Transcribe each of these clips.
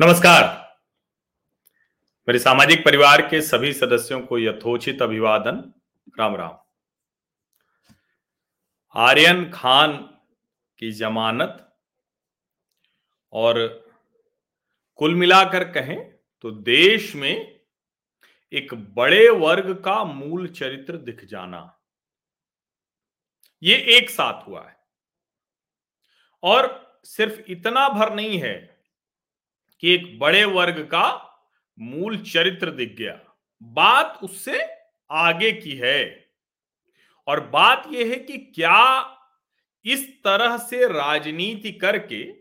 नमस्कार। मेरे सामाजिक परिवार के सभी सदस्यों को यथोचित अभिवादन। राम राम। आर्यन खान की जमानत और कुल मिलाकर कहें तो देश में एक बड़े वर्ग का मूल चरित्र दिख जाना। ये एक साथ हुआ है। और सिर्फ़ इतना भर नहीं है कि एक बड़े वर्ग का मूल चरित्र दिख गया। बात उससे आगे की है। और बात यह है कि क्या इस तरह से राजनीति करके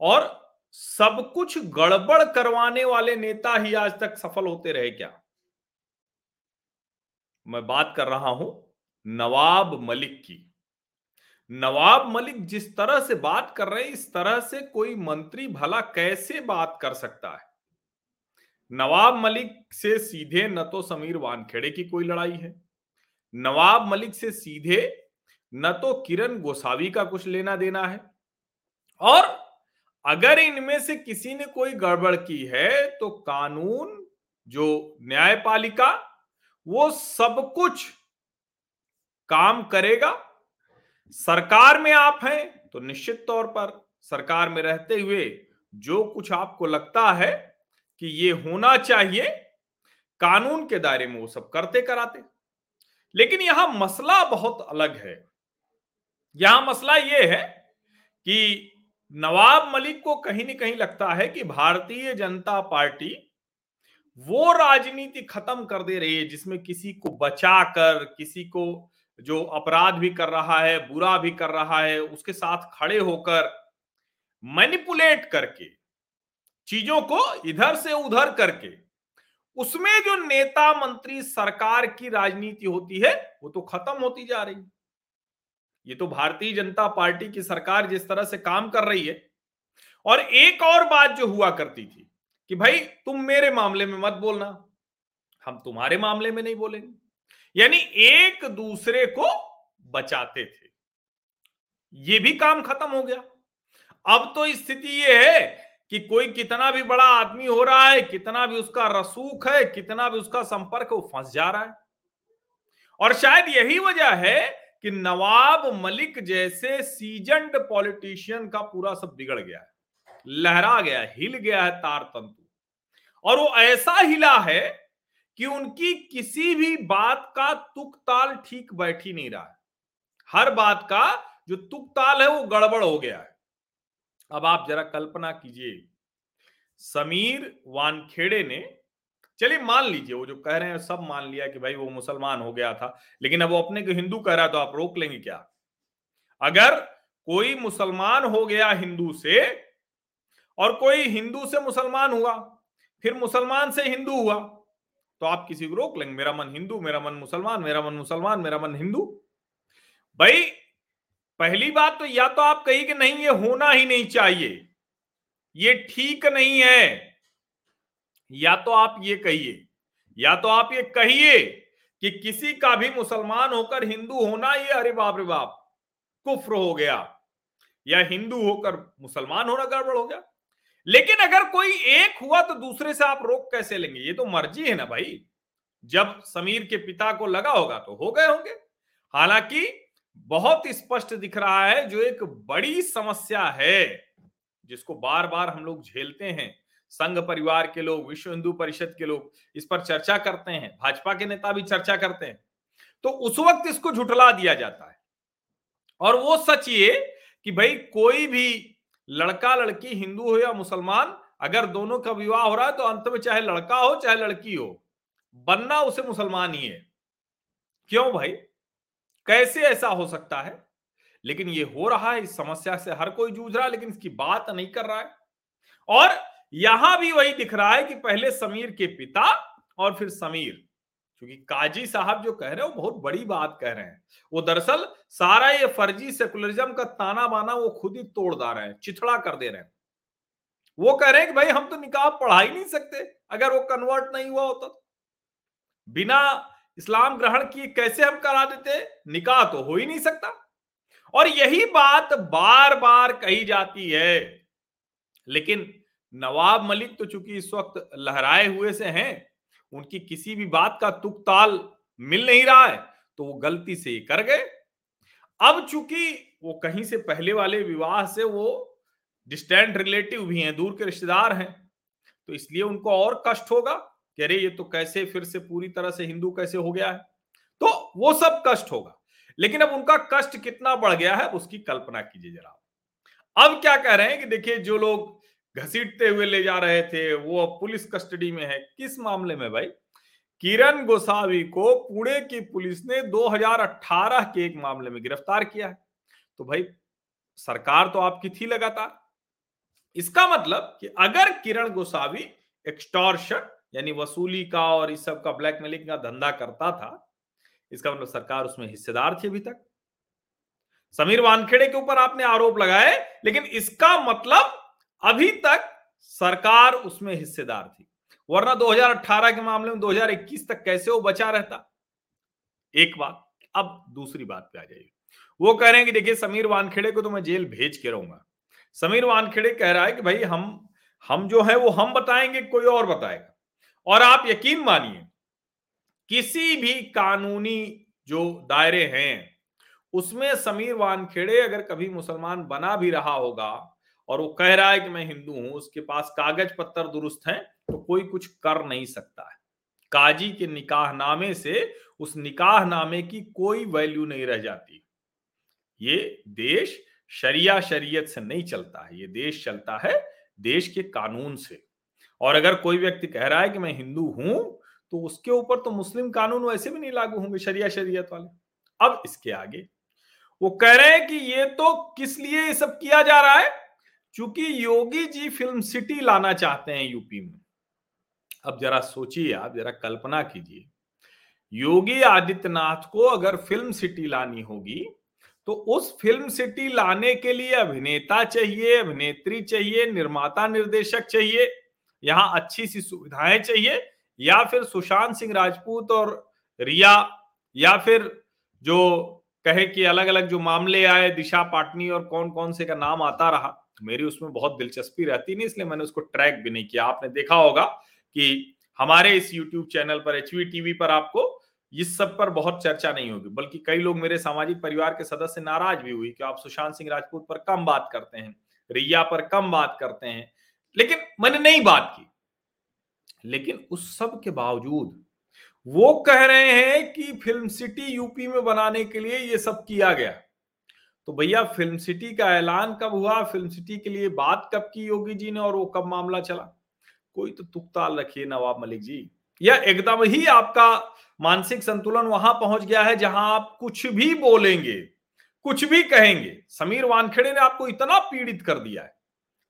और सब कुछ गड़बड़ करवाने वाले नेता ही आज तक सफल होते रहे क्या? मैं बात कर रहा हूँ नवाब मलिक की। नवाब मलिक जिस तरह से बात कर रहे हैं, इस तरह से कोई मंत्री भला कैसे बात कर सकता है? नवाब मलिक से सीधे न तो समीर वानखेड़े की कोई लड़ाई है। नवाब मलिक से सीधे न तो किरण गोसावी का कुछ लेना देना है। और अगर इनमें से किसी ने कोई गड़बड़ की है तो कानून, जो न्यायपालिका, वो सब कुछ काम करेगा। सरकार में आप हैं तो निश्चित तौर पर सरकार में रहते हुए जो कुछ आपको लगता है कि ये होना चाहिए, कानून के दायरे में वो सब करते कराते। लेकिन यहाँ मसला बहुत अलग है। यहाँ मसला ये है कि नवाब मलिक को कहीं ना कहीं लगता है कि भारतीय जनता पार्टी वो राजनीति खत्म कर दे रही है जिसमें किसी को बचाकर, किसी को जो अपराध भी कर रहा है, बुरा भी कर रहा है, उसके साथ खड़े होकर मैनिपुलेट करके, चीज़ों को इधर से उधर करके, उसमें जो नेता मंत्री सरकार की राजनीति होती है, वो तो खत्म होती जा रही है। ये तो भारतीय जनता पार्टी की सरकार जिस तरह से काम कर रही है। और एक और बात जो हुआ करती थी कि भाई, तुम मेरे मामले में मत बोलना, हम तुम्हारे मामले में नहीं बोलेंगे। यानी एक दूसरे को बचाते थे। ये भी काम खत्म हो गया। अब तो स्थिति ये है कि कोई कितना भी बड़ा आदमी हो रहा है, कितना भी उसका रसूख है, कितना भी उसका संपर्क वो फंस जा रहा है। और शायद यही वजह है कि नवाब मलिक जैसे सीजनड पॉलिटिशियन का पूरा सब बिगड़ गया है। लहरा गया हिल गया है तार तंतु और वो ऐसा हिला है कि उनकी किसी भी बात का तुक ताल ठीक बैठ ही नहीं रहा है। हर बात का जो तुक ताल है वो गड़बड़ हो गया है। अब आप जरा कल्पना कीजिए, समीर वानखेड़े ने, चलिए मान लीजिए, वो जो कह रहे हैं सब मान लिया कि भाई वो मुसलमान हो गया था, लेकिन अब वो अपने को हिंदू कह रहा है तो आप रोक लेंगे क्या? अगर कोई मुसलमान हो गया हिंदू से और कोई हिंदू से मुसलमान हुआ, फिर मुसलमान से हिंदू हुआ तो आप किसी को रोक लेंगे, मेरा मन हिंदू, मेरा मन मुसलमान, मेरा मन मुसलमान, मेरा मन हिंदू। भाई, पहली बात तो या तो आप कही कि नहीं, ये होना ही नहीं चाहिए, ये ठीक नहीं है। या तो आप ये कहिए, या तो आप ये कहिए कि किसी का भी मुसलमान होकर हिंदू होना, ये अरे बाप रे बाप, कुफ्र हो गया, या हिंदू होकर मुसलमान होना गड़बड़ हो गया। लेकिन अगर कोई एक हुआ तो दूसरे से आप रोक कैसे लेंगे? ये तो मर्ज़ी है ना भाई। जब समीर के पिता को लगा होगा तो हो गए होंगे। हालाँकि बहुत स्पष्ट दिख रहा है, जो एक बड़ी समस्या है, जिसको बार बार हम लोग झेलते हैं। संघ परिवार के लोग, विश्व हिंदू परिषद के लोग इस पर चर्चा करते हैं, भाजपा के नेता भी चर्चा करते हैं। तो उस वक्त इसको झुठला दिया जाता है। और वो सच ये कि भाई कोई भी लड़का लड़की हिंदू हो या मुसलमान, अगर दोनों का विवाह हो रहा है तो अंत में चाहे लड़का हो, चाहे लड़की हो, बनना उसे मुसलमान ही है। क्यों भाई? कैसे ऐसा हो सकता है? लेकिन ये हो रहा है, इस समस्या से हर कोई जूझ रहा है, लेकिन इसकी बात नहीं कर रहा है। और यहाँ भी वही दिख रहा है कि पहले समीर के पिता और फिर समीर। क्योंकि काजी साहब जो कह रहे हैं, वो बहुत बड़ी बात कह रहे हैं। वो दरअसल सारा ये फर्जी सेकुलरिज्म का ताना बाना वो खुद ही तोड़ दा रहे हैं, चिथड़ा कर दे रहे हैं। वो कह रहे हैं कि भाई हम तो निकाह पढ़ा ही नहीं सकते, अगर वो कन्वर्ट नहीं हुआ होता तो। बिना इस्लाम ग्रहण किए कैसे हम करा देते? निकाह तो हो ही नहीं सकता। और यही बात बार बार कही जाती है। लेकिन नवाब मलिक तो चूँकि इस वक्त लहराए हुए से हैं उनकी किसी भी बात का तुक ताल मिल नहीं रहा है तो वो गलती से ही कर गए। अब चूँकि वो कहीं से पहले वाले विवाह से वो डिस्टेंट रिलेटिव भी हैं, दूर के रिश्तेदार हैं तो इसलिए उनको और कष्ट होगा कि अरे, ये तो कैसे फिर से पूरी तरह से हिंदू कैसे हो गया है? तो वो सब कष्ट होगा। लेकिन अब उनका कष्ट कितना बढ़ गया है उसकी कल्पना कीजिए जरा। अब क्या कह रहे हैं कि देखिए, जो लोग घसीटते हुए ले जा रहे थे, वो अब पुलिस कस्टडी में है। किस मामले में भाई? किरण गोसावी को पुणे की पुलिस ने 2018 के एक मामले में गिरफ़्तार किया है। तो भाई, सरकार तो आपकी थी लगातार। इसका मतलब कि अगर किरण गोसावी एक्सटॉर्शन, यानी वसूली का और इस सब का ब्लैकमेलिंग का धंधा करता था, इसका मतलब सरकार उसमें हिस्सेदार थी अभी तक। समीर वानखेड़े के ऊपर आपने आरोप लगाए, लेकिन इसका मतलब अभी तक सरकार उसमें हिस्सेदार थी। वरना 2018 के मामले में 2021 तक कैसे वो बचा रहता? एक बात, अब दूसरी बात पे आ जाइए। वो कह रहे हैं कि देखिए, समीर वानखेड़े को तो मैं जेल भेज के रहूँगा। समीर वानखेड़े कह रहा है कि भाई, हम हम जो है वो हम बताएँगे, कोई और बताएगा। और आप यकीन मानिए, किसी भी कानूनी जो दायरे हैं, उसमें समीर वानखेड़े अगर कभी मुसलमान बना भी रहा होगा और वो कह रहा है कि मैं हिंदू हूँ, उसके पास कागज़ पत्तर दुरुस्त हैं तो कोई कुछ कर नहीं सकता है। काजी के निकाह नामे से उस निकाह नामे की कोई वैल्यू नहीं रह जाती। ये देश शरिया शरीयत से नहीं चलता है, ये देश चलता है देश के कानून से। और अगर कोई व्यक्ति कह रहा है कि मैं हिंदू हूँ तो उसके ऊपर तो मुस्लिम कानून वैसे भी नहीं लागू होंगे, शरिया शरीयत वाले। अब इसके आगे, वो कह रहे हैं कि ये तो किस लिए ये सब किया जा रहा है? क्योंकि योगी जी फ़िल्म सिटी लाना चाहते हैं यूपी में। अब जरा सोचिए आप, जरा कल्पना कीजिए। योगी आदित्यनाथ को अगर फ़िल्म सिटी लानी होगी तो उस फ़िल्म सिटी लाने के लिए अभिनेता चाहिए, अभिनेत्री चाहिए, निर्माता निर्देशक चाहिए, यहाँ अच्छी सी सुविधाएँ चाहिए, या फिर सुशांत सिंह राजपूत और रिया, या फिर जो कहे कि अलग अलग जो मामले आए, दिशा पाटनी और कौन कौन से का नाम आता रहा मेरी उसमें बहुत दिलचस्पी रहती नहीं, इसलिए मैंने उसको ट्रैक भी नहीं किया। आपने देखा होगा कि हमारे इस यूट्यूब चैनल पर एचवी टीवी पर आपको इस सब पर बहुत चर्चा नहीं होगी, बल्कि कई लोग मेरे सामाजिक परिवार के सदस्य नाराज़ भी हुई कि आप सुशांत सिंह राजपूत पर कम बात करते हैं, रिया पर कम बात करते हैं। लेकिन मैंने नहीं बात की। लेकिन उस सब के बावजूद वो कह रहे हैं कि फ़िल्म सिटी यूपी में बनाने के लिए ये सब किया गया। तो भैया, फ़िल्म सिटी का ऐलान कब हुआ? फ़िल्म सिटी के लिए बात कब की योगी जी ने और वो कब मामला चला? कोई तो तुकताल रखिए नवाब मलिक जी। या एकदम ही आपका मानसिक संतुलन वहाँ पहुँच गया है जहाँ आप कुछ भी बोलेंगे, कुछ भी कहेंगे, समीर वानखेड़े ने आपको इतना पीड़ित कर दिया है।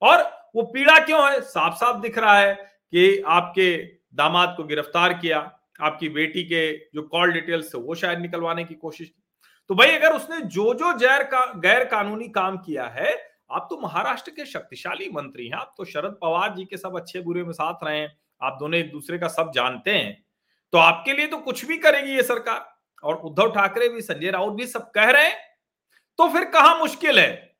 और वो पीड़ा क्यों है? साफ़ साफ़ दिख रहा है कि आपके दामाद को गिरफ़्तार किया, आपकी बेटी के जो कॉल डिटेल्स थे वो शायद निकलवाने की कोशिश तो भाई अगर उसने जो जो जैर का गैर कानूनी काम किया है, आप तो महाराष्ट्र के शक्तिशाली मंत्री हैं। आप तो शरद पवार जी के सब अच्छे बुरे में साथ रहे हैं। आप दोनों एक दूसरे का सब जानते हैं। तो आपके लिए तो कुछ भी करेगी ये सरकार। और उद्धव ठाकरे भी, संजय राउत भी सब कह रहे हैं। तो फिर कहा मुश्किल है?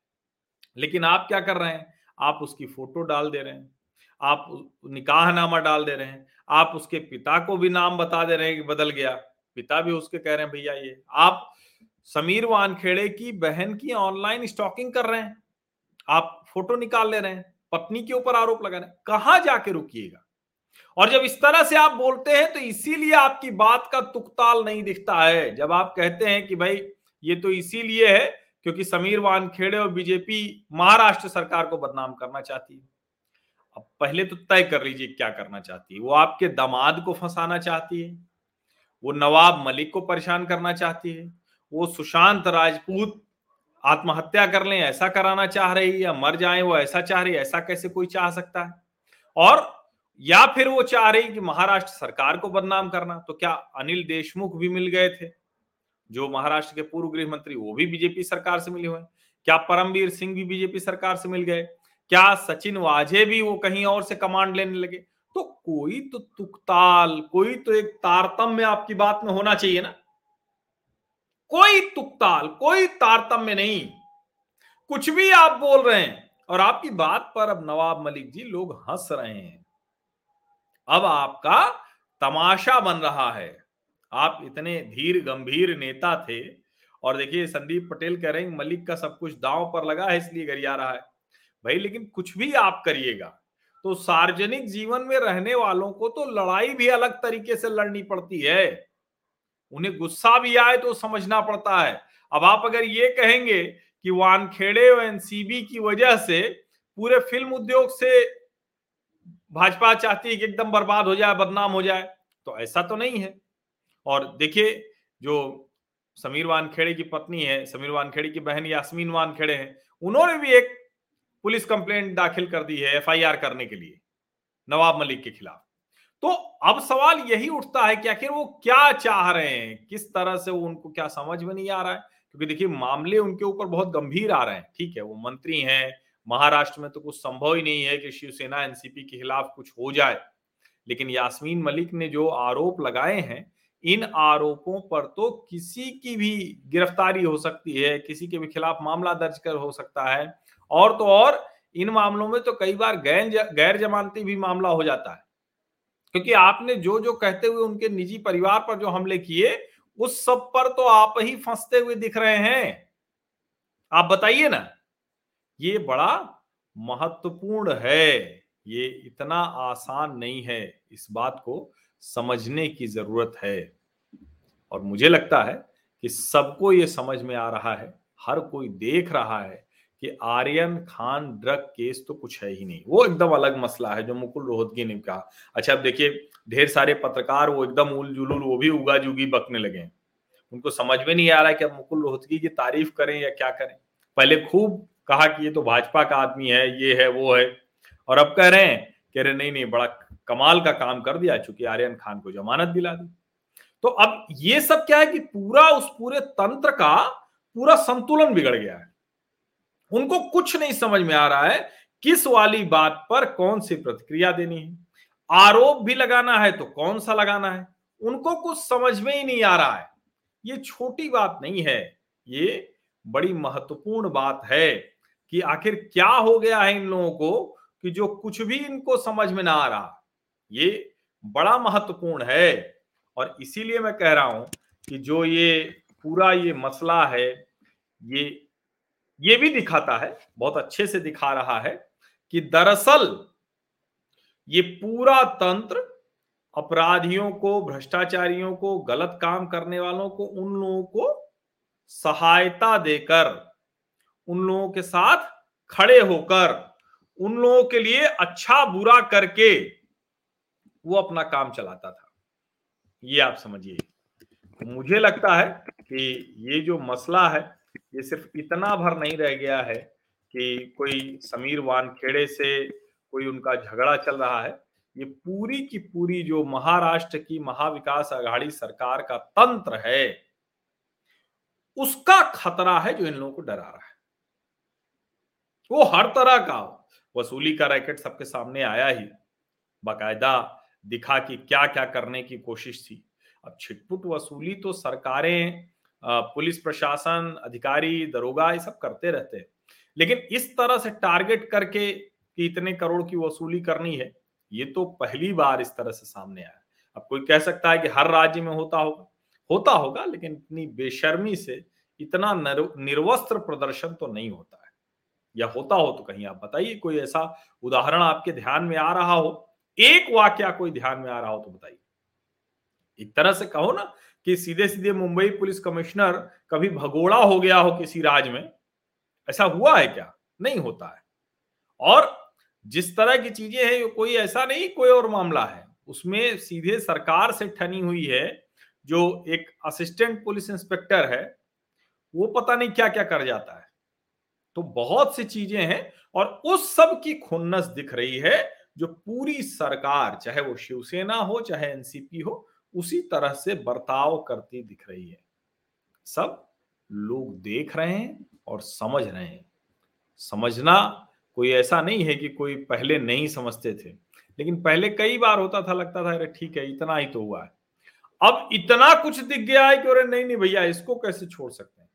लेकिन आप क्या कर रहे हैं? आप उसकी फ़ोटो डाल दे रहे हैं। आप निकाहनामा डाल दे रहे हैं। आप उसके पिता को भी नाम बता दे रहे हैं कि बदल गया। पिता भी उसके कह रहे हैं, भैया, ये आप समीर वानखेड़े की बहन की ऑनलाइन स्टॉकिंग कर रहे हैं। आप फ़ोटो निकाल ले रहे हैं, पत्नी के ऊपर आरोप लगा रहे हैं। कहाँ जाके रुकिएगा? और जब इस तरह से आप बोलते हैं तो इसीलिए आपकी बात का तुकताल नहीं दिखता है। जब आप कहते हैं कि भाई, ये तो इसीलिए है क्योंकि समीर वानखेड़े और बीजेपी महाराष्ट्र सरकार को बदनाम करना चाहती है। अब पहले तो तय कर लीजिए क्या करना चाहती है। वो आपके दामाद को फंसाना चाहती है। वो नवाब मलिक को परेशान करना चाहती है। वो सुशांत राजपूत आत्महत्या कर लें, ऐसा कराना चाह रही या मर जाए, वो ऐसा चाह रही ऐसा कैसे कोई चाह सकता है? और, या फिर वो चाह रही कि महाराष्ट्र सरकार को बदनाम करना तो क्या अनिल देशमुख भी मिल गए थे? जो महाराष्ट्र के पूर्व गृह मंत्री, वो भी बीजेपी सरकार से मिले हुए क्या परमवीर सिंह भी बीजेपी सरकार से मिल गए? क्या सचिन वाजे भी वो कहीं और से कमांड लेने लगे? तो कोई तो तुकताल, कोई तो एक तारतम्य आपकी बात में होना चाहिए ना। कोई तुकताल, कोई तारतम्य नहीं। कुछ भी आप बोल रहे हैं और आपकी बात पर अब नवाब मलिक जी लोग हंस रहे हैं। अब आपका तमाशा बन रहा है। आप इतने धीर गंभीर नेता थे और देखिए संदीप पटेल कह रहे हैं, मलिक का सब कुछ दांव पर लगा है, इसलिए गरिया रहा है। भाई लेकिन कुछ भी आप करिएगा तो सार्वजनिक जीवन में रहने वालों को तो लड़ाई भी अलग तरीके से लड़नी पड़ती है। उन्हें गुस्सा भी आए तो समझना पड़ता है। अब आप अगर ये कहेंगे कि वानखेड़े और एनसीबी की वजह से पूरे फ़िल्म उद्योग से भाजपा चाहती है कि एकदम बर्बाद हो जाए, बदनाम हो जाए तो ऐसा तो नहीं है। और देखिए, जो समीर वानखेड़े की पत्नी है, समीर वानखेड़े की बहन यास्मीन वानखेड़े हैं, उन्होंने भी एक पुलिस कंप्लेंट दाखिल कर दी है एफआईआर करने के लिए, नवाब मलिक के खिलाफ। तो अब सवाल यही उठता है कि आखिर वो क्या चाह रहे हैं? किस तरह से वो उनको क्या समझ में नहीं आ रहा है? क्योंकि देखिए, मामले उनके ऊपर बहुत गंभीर आ रहे हैं, ठीक है? वो मंत्री हैं, महाराष्ट्र में तो कुछ संभव ही नहीं है कि शिवसेना, एनसीपी के खिलाफ कुछ हो जाए। लेकिन यास्मीन मलिक ने जो आरोप लगाए हैं, इन आरोपों पर तो किसी की भी गिरफ्तारी हो सकती है, किसी के भी खिलाफ मामला दर्ज कर हो सकता है। और तो और, इन मामलों में तो कई बार गैर गैर जमानती भी मामला हो जाता है। क्योंकि आपने जो जो कहते हुए उनके निजी परिवार पर जो हमले किए, उस सब पर तो आप ही फंसते हुए दिख रहे हैं। आप बताइए ना, ये बड़ा महत्वपूर्ण है, ये इतना आसान नहीं है इस बात को समझने की ज़रूरत है। और मुझे लगता है कि सबको ये समझ में आ रहा है, हर कोई देख रहा है कि आर्यन खान ड्रग केस तो कुछ है ही नहीं। वो एकदम अलग मसला है जो मुकुल रोहतगी ने कहा। अच्छा अब देखिए, ढेर सारे पत्रकार वो एकदम उल जुलूल, वो भी उगा जुगी बकने लगे उनको समझ में नहीं आ रहा कि अब मुकुल रोहतगी की तारीफ़ करें या क्या करें। पहले खूब कहा कि ये तो भाजपा का आदमी है, ये है, वो है। और अब कह रहे हैं कह रहे नहीं नहीं, बड़ा कमाल का काम कर दिया, चूँकि आर्यन खान को जमानत दिला दी। तो अब ये सब क्या है कि पूरा उस पूरे तंत्र का पूरा संतुलन बिगड़ गया है। उनको कुछ नहीं समझ में आ रहा है किस वाली बात पर कौन सी प्रतिक्रिया देनी है। आरोप भी लगाना है तो कौन सा लगाना है? उनको कुछ समझ में ही नहीं आ रहा है। ये छोटी बात नहीं है। ये बड़ी महत्वपूर्ण बात है कि आखिर क्या हो गया है इन लोगों को कि जो कुछ भी इनको समझ में ना आ रहा। ये बड़ा महत्वपूर्ण है और इसीलिए मैं कह रहा हूँ कि जो ये पूरा ये मसला है, ये ये भी दिखाता है, बहुत अच्छे से दिखा रहा है कि दरअसल ये पूरा तंत्र अपराधियों को, भ्रष्टाचारियों को, गलत काम करने वालों को, उन लोगों को सहायता देकर, उन लोगों के साथ खड़े होकर, उन लोगों के लिए अच्छा बुरा करके वो अपना काम चलाता था। ये आप समझिए। मुझे लगता है कि ये जो मसला है ये सिर्फ़ इतना भर नहीं रह गया है कि कोई समीर वानखेड़े से कोई उनका झगड़ा चल रहा है। ये पूरी की पूरी जो महाराष्ट्र की महाविकास आघाड़ी सरकार का तंत्र है, उसका खतरा है जो इन लोगों को डरा रहा है। वो हर तरह का वसूली का रैकेट सबके सामने आया ही। बाकायदा दिखा कि क्या क्या करने की कोशिश थी। अब छिटपुट वसूली तो सरकारें पुलिस प्रशासन, अधिकारी, दरोगा ये सब करते रहते हैं। लेकिन इस तरह से टारगेट करके कि इतने करोड़ की वसूली करनी है, ये तो पहली बार इस तरह से सामने आया अब कोई कह सकता है कि हर राज्य में होता होगा होता होगा, लेकिन इतनी बेशर्मी से इतना निर्वस्त्र प्रदर्शन तो नहीं होता है। या होता हो तो कहीं आप बताइए, कोई ऐसा उदाहरण आपके ध्यान में आ रहा हो? एक वाक्य कोई ध्यान में आ रहा हो तो बताइए। एक तरह से कहो ना कि सीधे सीधे मुंबई पुलिस कमिश्नर कभी भगोड़ा हो गया हो किसी राज्य में? ऐसा हुआ है क्या? नहीं होता है। और जिस तरह की चीज़ें हैं, कोई ऐसा नहीं, कोई और मामला है। उसमें सीधे सरकार से ठनी हुई है, जो एक असिस्टेंट पुलिस इंस्पेक्टर है, वो पता नहीं क्या क्या कर जाता है। तो बहुत सी चीज़ें हैं और उस सब की खुन्नस दिख रही है, जो पूरी सरकार, चाहे वो शिवसेना हो, चाहे एनसीपी हो उसी तरह से बर्ताव करती दिख रही है। सब लोग देख रहे हैं और समझ रहे हैं। समझना कोई ऐसा नहीं है कि कोई पहले नहीं समझते थे लेकिन पहले कई बार होता था लगता था अरे ठीक है इतना ही तो हुआ है। अब इतना कुछ दिख गया है कि अरे नहीं नहीं भैया इसको कैसे छोड़ सकते हैं?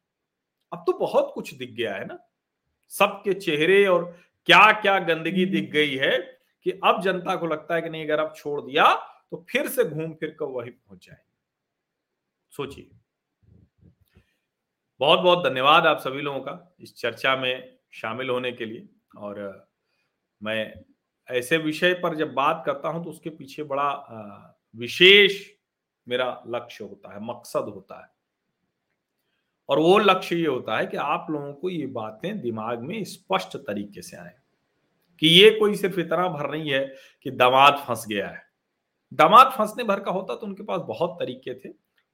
अब तो बहुत कुछ दिख गया है ना। सबके चेहरे और क्या क्या गंदगी दिख गई है कि अब जनता को लगता है कि नहीं अगर अब छोड़ दिया तो फिर से घूम फिर कर वही पहुँच जाए सोचिए। बहुत बहुत धन्यवाद आप सभी लोगों का इस चर्चा में शामिल होने के लिए। और मैं ऐसे विषय पर जब बात करता हूँ तो उसके पीछे बड़ा विशेष मेरा लक्ष्य होता है, मकसद होता है। और वो लक्ष्य ये होता है कि आप लोगों को ये बातें दिमाग में स्पष्ट तरीके से आए। कि ये कोई सिर्फ़ इतना भर नहीं है कि दामाद फंस गया है। दामाद फंसने भर का होता तो उनके पास बहुत तरीके थे।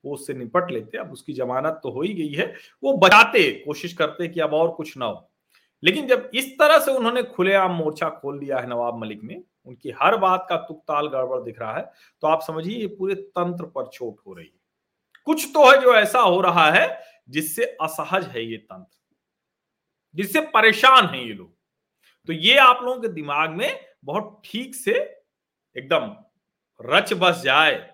वो उससे निपट लेते, अब उसकी जमानत तो हो ही गई है। वो बचाते, कोशिश करते कि अब और कुछ ना हो। लेकिन जब इस तरह से उन्होंने खुलेआम मोर्चा खोल दिया है नवाब मलिक में, उनकी हर बात का तुकताल गड़बड़ दिख रहा है तो आप समझिए ये पूरे तंत्र पर चोट हो रही है। कुछ तो है जो ऐसा हो रहा है जिससे असहज है ये तंत्र, जिससे परेशान है ये लोग। तो ये आप लोगों के दिमाग में बहुत ठीक से एकदम रच बस जाए।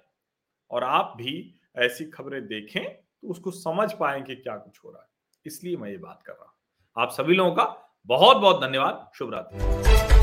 और आप भी ऐसी खबरें देखें तो उसको समझ पाए कि क्या कुछ हो रहा है। इसलिए मैं ये बात कर रहा हूँ। आप सभी लोगों का बहुत बहुत धन्यवाद। शुभ रात्रि।